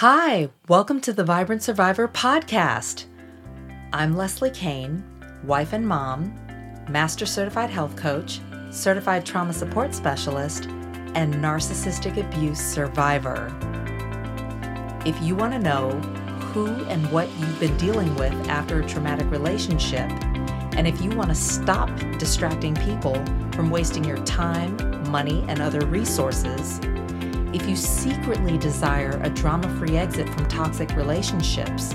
Hi, welcome to the Vibrant Survivor podcast. I'm Leslie Kane, wife and mom, master certified health coach, certified trauma support specialist, and narcissistic abuse survivor. If you want to know who and what you've been dealing with after a traumatic relationship, and if you want to stop distracting people from wasting your time, money, and other resources, if you secretly desire a drama free exit from toxic relationships,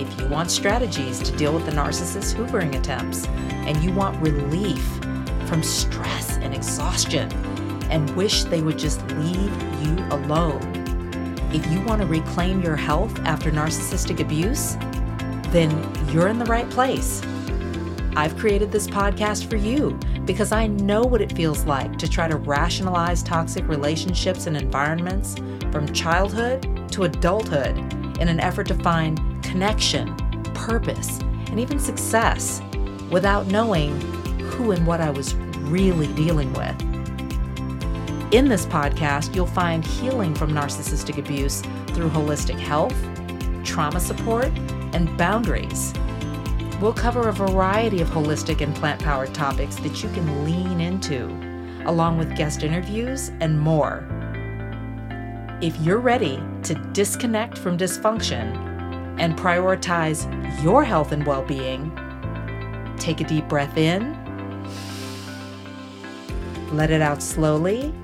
if you want strategies to deal with the narcissist hoovering attempts, and you want relief from stress and exhaustion, and wish they would just leave you alone, if you want to reclaim your health after narcissistic abuse, then you're in the right place. I've created this podcast for you because I know what it feels like to try to rationalize toxic relationships and environments from childhood to adulthood in an effort to find connection, purpose, and even success without knowing who and what I was really dealing with. In this podcast, you'll find healing from narcissistic abuse through holistic health, trauma support, and boundaries. We'll cover a variety of holistic and plant powered topics that you can lean into, along with guest interviews and more. If you're ready to disconnect from dysfunction and prioritize your health and well being, take a deep breath in, let it out slowly,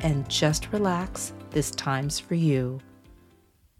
and just relax. This time's for you.